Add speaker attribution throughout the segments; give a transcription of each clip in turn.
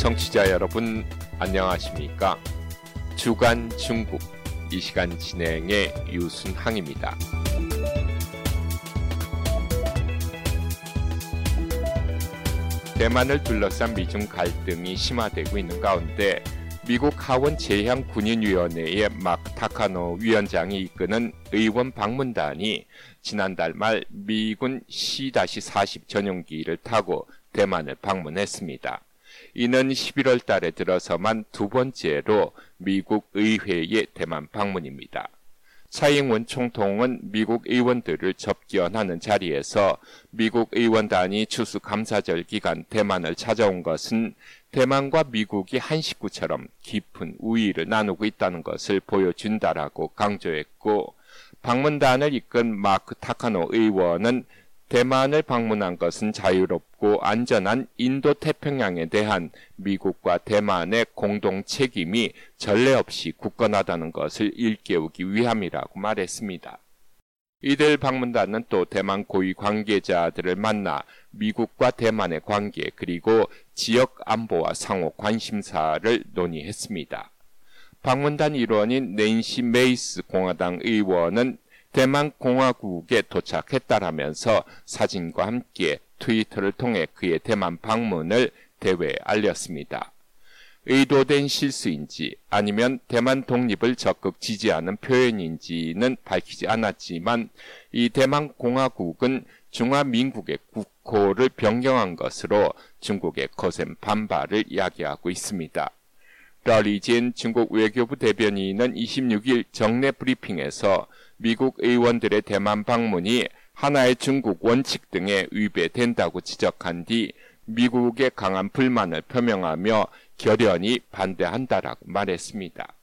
Speaker 1: 청취자 여러분 안녕하십니까? 주간 중국 이 시간 진행의 유순항입니다. 대만을 둘러싼 미중 갈등이 심화되고 있는 가운데 미국 하원 제향 군인위원회의 마크 타카노 위원장이 이끄는 의원 방문단이 지난달 말 미군 C-40 전용기를 타고 대만을 방문했습니다. 이는 11월 달에 들어서만 두 번째로 미국 의회의 대만 방문입니다. 차잉원 총통은 미국 의원들을 접견하는 자리에서 미국 의원단이 추수 감사절 기간 대만을 찾아온 것은 대만과 미국이 한 식구처럼 깊은 우위를 나누고 있다는 것을 보여준다라고 강조했고 방문단을 이끈 마크 타카노 의원은 대만을 방문한 것은 자유롭고 안전한 인도 태평양에 대한 미국과 대만의 공동 책임이 전례 없이 굳건하다는 것을 일깨우기 위함이라고 말했습니다. 이들 방문단은 또 대만 고위 관계자들을 만나 미국과 대만의 관계 그리고 지역 안보와 상호 관심사를 논의했습니다. 방문단 일원인 낸시 메이스 공화당 의원은 대만 공화국에 도착했다라면서 사진과 함께 트위터를 통해 그의 대만 방문을 대회에 알렸습니다. 의도된 실수인지 아니면 대만 독립을 적극 지지하는 표현인지는 밝히지 않았지만 이 대만 공화국은 중화민국의 국호를 변경한 것으로 중국의 거센 반발을 야기하고 있습니다. 러리진 중국 외교부 대변인은 26일 정례 브리핑에서 미국 의원들의 대만 방문이 하나의 중국 원칙 등에 위배된다고 지적한 뒤 미국의 강한 불만을 표명하며 결연히 반대한다라고 말했습니다.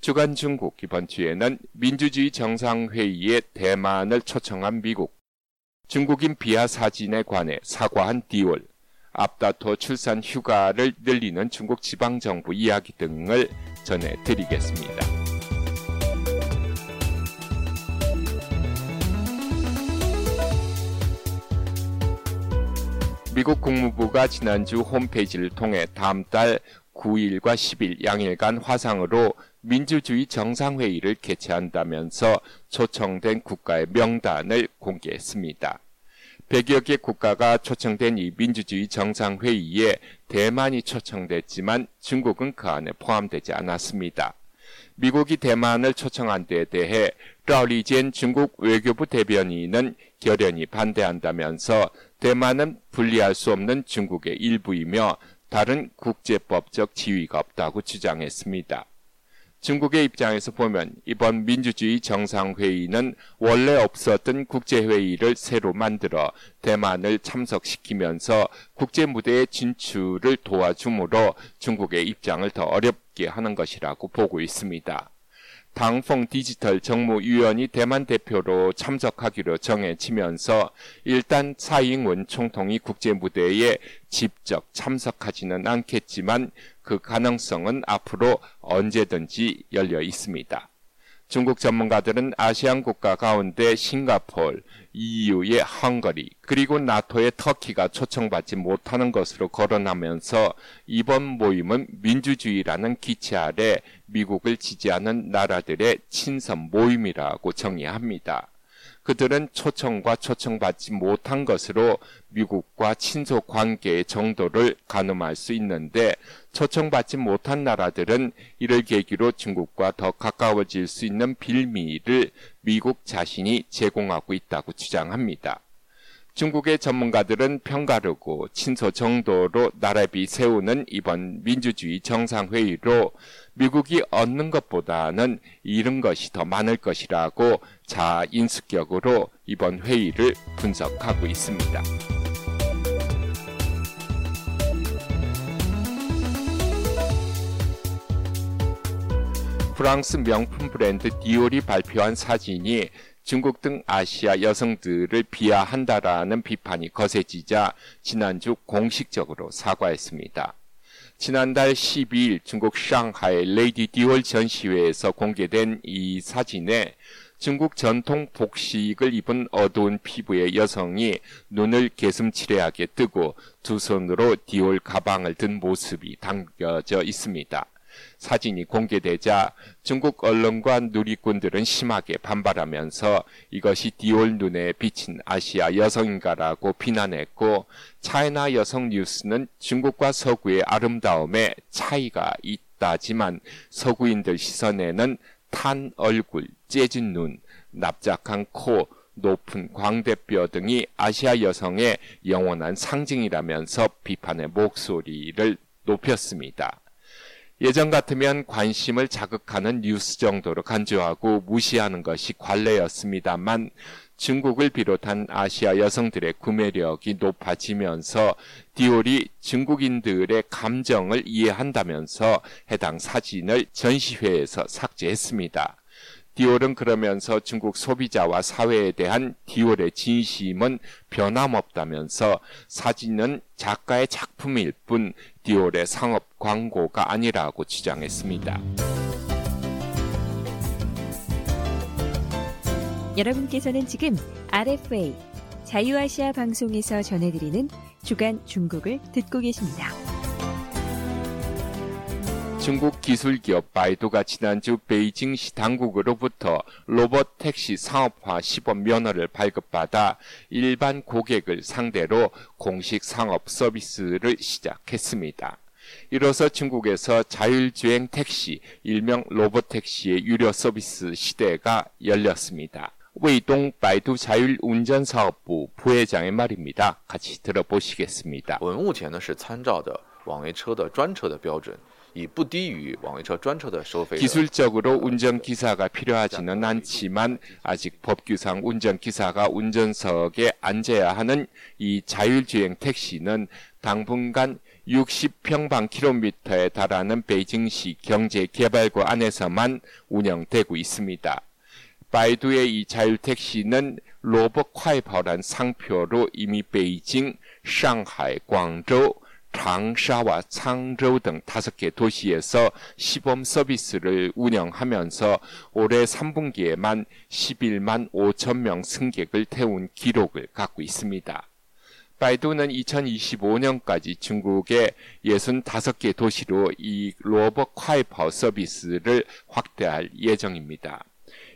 Speaker 1: 주간 중국 이번 주에는 민주주의 정상회의에 대만을 초청한 미국, 중국인 비하 사진에 관해 사과한 디올, 앞다퉈 출산 휴가를 늘리는 중국 지방정부 이야기 등을 전해드리겠습니다. 미국 국무부가 지난주 홈페이지를 통해 다음 달 9일과 10일 양일간 화상으로 민주주의 정상회의를 개최한다면서 초청된 국가의 명단을 공개했습니다. 100여 개 국가가 초청된 이 민주주의 정상회의에 대만이 초청됐지만 중국은 그 안에 포함되지 않았습니다. 미국이 대만을 초청한 데에 대해 라리젠 중국 외교부 대변인은 결연히 반대한다면서 대만은 분리할 수 없는 중국의 일부이며 다른 국제법적 지위가 없다고 주장했습니다. 중국의 입장에서 보면 이번 민주주의 정상회의는 원래 없었던 국제회의를 새로 만들어 대만을 참석시키면서 국제무대의 진출을 도와주므로 중국의 입장을 더 어렵게 하는 것이라고 보고 있습니다. 당펑 디지털 정무위원이 대만 대표로 참석하기로 정해지면서 일단蔡英원 총통이 국제 무대에 직접 참석하지는 않겠지만 그 가능성은 앞으로 언제든지 열려 있습니다. 중국 전문가들은 아시안 국가 가운데 싱가폴, EU의 헝거리, 그리고 나토의 터키가 초청받지 못하는 것으로 거론하면서 이번 모임은 민주주의라는 기체 아래 미국을 지지하는 나라들의 친선 모임이라고 정의합니다. 그들은 초청과 초청받지 못한 것으로 미국과 친소 관계의 정도를 가늠할 수 있는데 초청받지 못한 나라들은 이를 계기로 중국과 더 가까워질 수 있는 빌미를 미국 자신이 제공하고 있다고 주장합니다. 중국의 전문가들은 평가르고 친소 정도로 나라비 세우는 이번 민주주의 정상회의로 미국이 얻는 것보다는 잃은 것이 더 많을 것이라고 자인수격으로 이번 회의를 분석하고 있습니다. 프랑스 명품 브랜드 디올이 발표한 사진이 중국 등 아시아 여성들을 비하한다라는 비판이 거세지자 지난주 공식적으로 사과했습니다. 지난달 12일 중국 상하이 레이디 디올 전시회에서 공개된 이 사진에 중국 전통 복식을 입은 어두운 피부의 여성이 눈을 개슴치레하게 뜨고 두 손으로 디올 가방을 든 모습이 담겨져 있습니다. 사진이 공개되자 중국 언론과 누리꾼들은 심하게 반발하면서 이것이 디올 눈에 비친 아시아 여성인가라고 비난했고 차이나 여성 뉴스는 중국과 서구의 아름다움에 차이가 있다지만 서구인들 시선에는 탄 얼굴, 째진 눈, 납작한 코, 높은 광대뼈 등이 아시아 여성의 영원한 상징이라면서 비판의 목소리를 높였습니다. 예전 같으면 관심을 자극하는 뉴스 정도로 간주하고 무시하는 것이 관례였습니다만 중국을 비롯한 아시아 여성들의 구매력이 높아지면서 디올이 중국인들의 감정을 이해한다면서 해당 사진을 전시회에서 삭제했습니다. 디올은 그러면서 중국 소비자와 사회에 대한 디올의 진심은 변함없다면서 사진은 작가의 작품일 뿐 디올의 상업 광고가 아니라고 주장했습니다.
Speaker 2: 여러분께서는 지금 RFA 자유아시아 방송에서 전해드리는 주간 중국을 듣고 계십니다.
Speaker 1: 중국 기술기업 바이두가 지난주 베이징시 당국으로부터 로봇 택시 상업화 시범 면허를 발급받아 일반 고객을 상대로 공식 상업 서비스를 시작했습니다. 이로써 중국에서 자율주행 택시, 일명 로봇 택시의 유료 서비스 시대가 열렸습니다. 웨이동 바이두 자율운전사업부 부회장의 말입니다. 같이 들어보시겠습니다.
Speaker 3: 我们目前呢是参照的网约车的专车的标准。
Speaker 1: 기술적으로 운전기사가 필요하지는 않지만 아직 법규상 운전기사가 운전석에 앉아야 하는 이 자율주행 택시는 당분간 60평방킬로미터에 달하는 베이징시 경제개발구 안에서만 운영되고 있습니다. 바이두의 이 자율택시는 로봇 콰이퍼란 상표로 이미 베이징, 상하이, 광저우, 장샤와 창저우 등 다섯 개 도시에서 시범 서비스를 운영하면서 올해 3분기에 만 11만 5천 명 승객을 태운 기록을 갖고 있습니다. 바이두는 2025년까지 중국의 65개 도시로 이 로봇 콰이퍼 서비스를 확대할 예정입니다.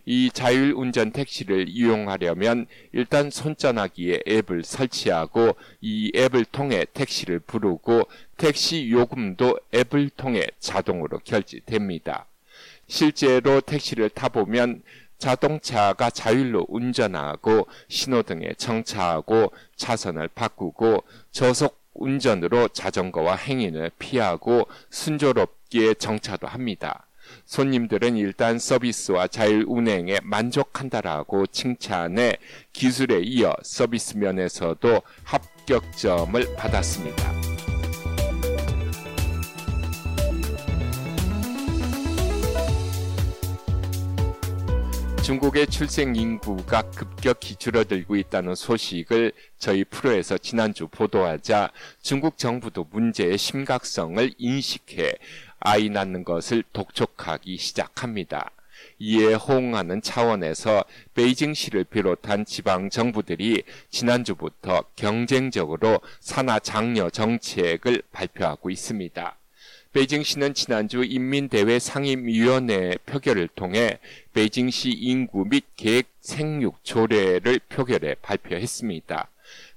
Speaker 1: 이 자율운전 택시를 이용하려면 일단 손전화기에 앱을 설치하고 이 앱을 통해 택시를 부르고 택시 요금도 앱을 통해 자동으로 결제됩니다. 실제로 택시를 타보면 자동차가 자율로 운전하고 신호등에 정차하고 차선을 바꾸고 저속 운전으로 자전거와 행인을 피하고 순조롭게 정차도 합니다. 손님들은 일단 서비스와 자율 운행에 만족한다라고 칭찬해 기술에 이어 서비스 면에서도 합격점을 받았습니다. 중국의 출생 인구가 급격히 줄어들고 있다는 소식을 저희 프로에서 지난주 보도하자 중국 정부도 문제의 심각성을 인식해 아이 낳는 것을 독촉하기 시작합니다. 이에 호응하는 차원에서 베이징시를 비롯한 지방 정부들이 지난주부터 경쟁적으로 산하 장려 정책을 발표하고 있습니다. 베이징시는 지난주 인민대회 상임위원회 표결을 통해 베이징시 인구 및 계획 생육 조례를 표결에 발표했습니다.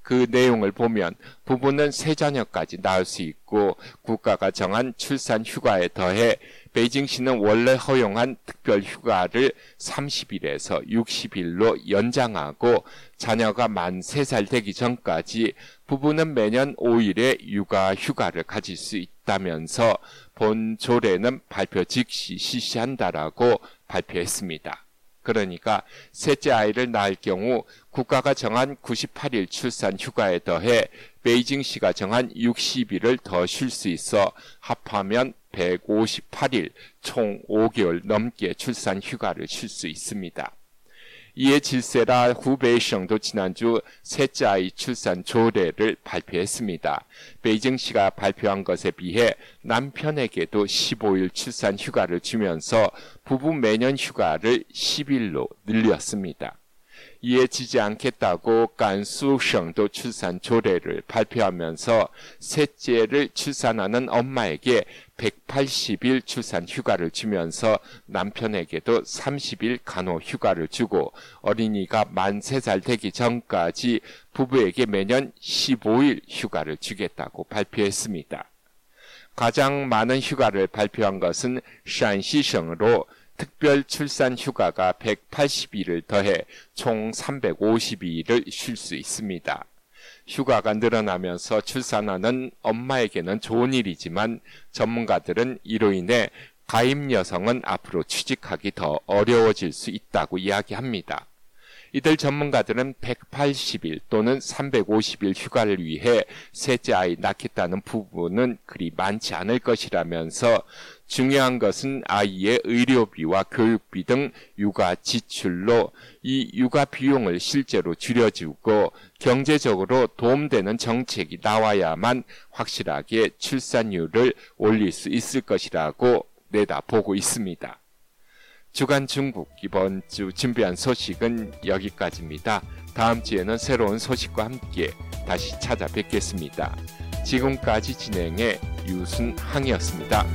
Speaker 1: 그 내용을 보면 부부는 세 자녀까지 낳을 수 있고 국가가 정한 출산 휴가에 더해 베이징시는 원래 허용한 특별 휴가를 30일에서 60일로 연장하고 자녀가 만 3살 되기 전까지 부부는 매년 5일의 육아 휴가를 가질 수 있다면서 본 조례는 발표 즉시 실시한다라고 발표했습니다. 그러니까 셋째 아이를 낳을 경우 국가가 정한 98일 출산 휴가에 더해 베이징시가 정한 60일을 더 쉴 수 있어 합하면 158일 총 5개월 넘게 출산 휴가를 쉴 수 있습니다. 이에 질세라 후베이성도 지난주 셋째 아이 출산 조례를 발표했습니다. 베이징시가 발표한 것에 비해 남편에게도 15일 출산 휴가를 주면서 부부 매년 휴가를 10일로 늘렸습니다. 이에 지지 않겠다고 간수성도 출산 조례를 발표하면서 셋째를 출산하는 엄마에게 180일 출산 휴가를 주면서 남편에게도 30일 간호 휴가를 주고 어린이가 만 3살 되기 전까지 부부에게 매년 15일 휴가를 주겠다고 발표했습니다. 가장 많은 휴가를 발표한 것은 샨시성으로 특별 출산 휴가가 180일을 더해 총 352일을 쉴 수 있습니다. 휴가가 늘어나면서 출산하는 엄마에게는 좋은 일이지만 전문가들은 이로 인해 가임 여성은 앞으로 취직하기 더 어려워질 수 있다고 이야기합니다. 이들 전문가들은 180일 또는 350일 휴가를 위해 셋째 아이 낳겠다는 부부는 그리 많지 않을 것이라면서 중요한 것은 아이의 의료비와 교육비 등 육아 지출로 이 육아 비용을 실제로 줄여주고 경제적으로 도움되는 정책이 나와야만 확실하게 출산율을 올릴 수 있을 것이라고 내다보고 있습니다. 주간 중국 이번 주 준비한 소식은 여기까지입니다. 다음 주에는 새로운 소식과 함께 다시 찾아뵙겠습니다. 지금까지 진행해 유순항이었습니다.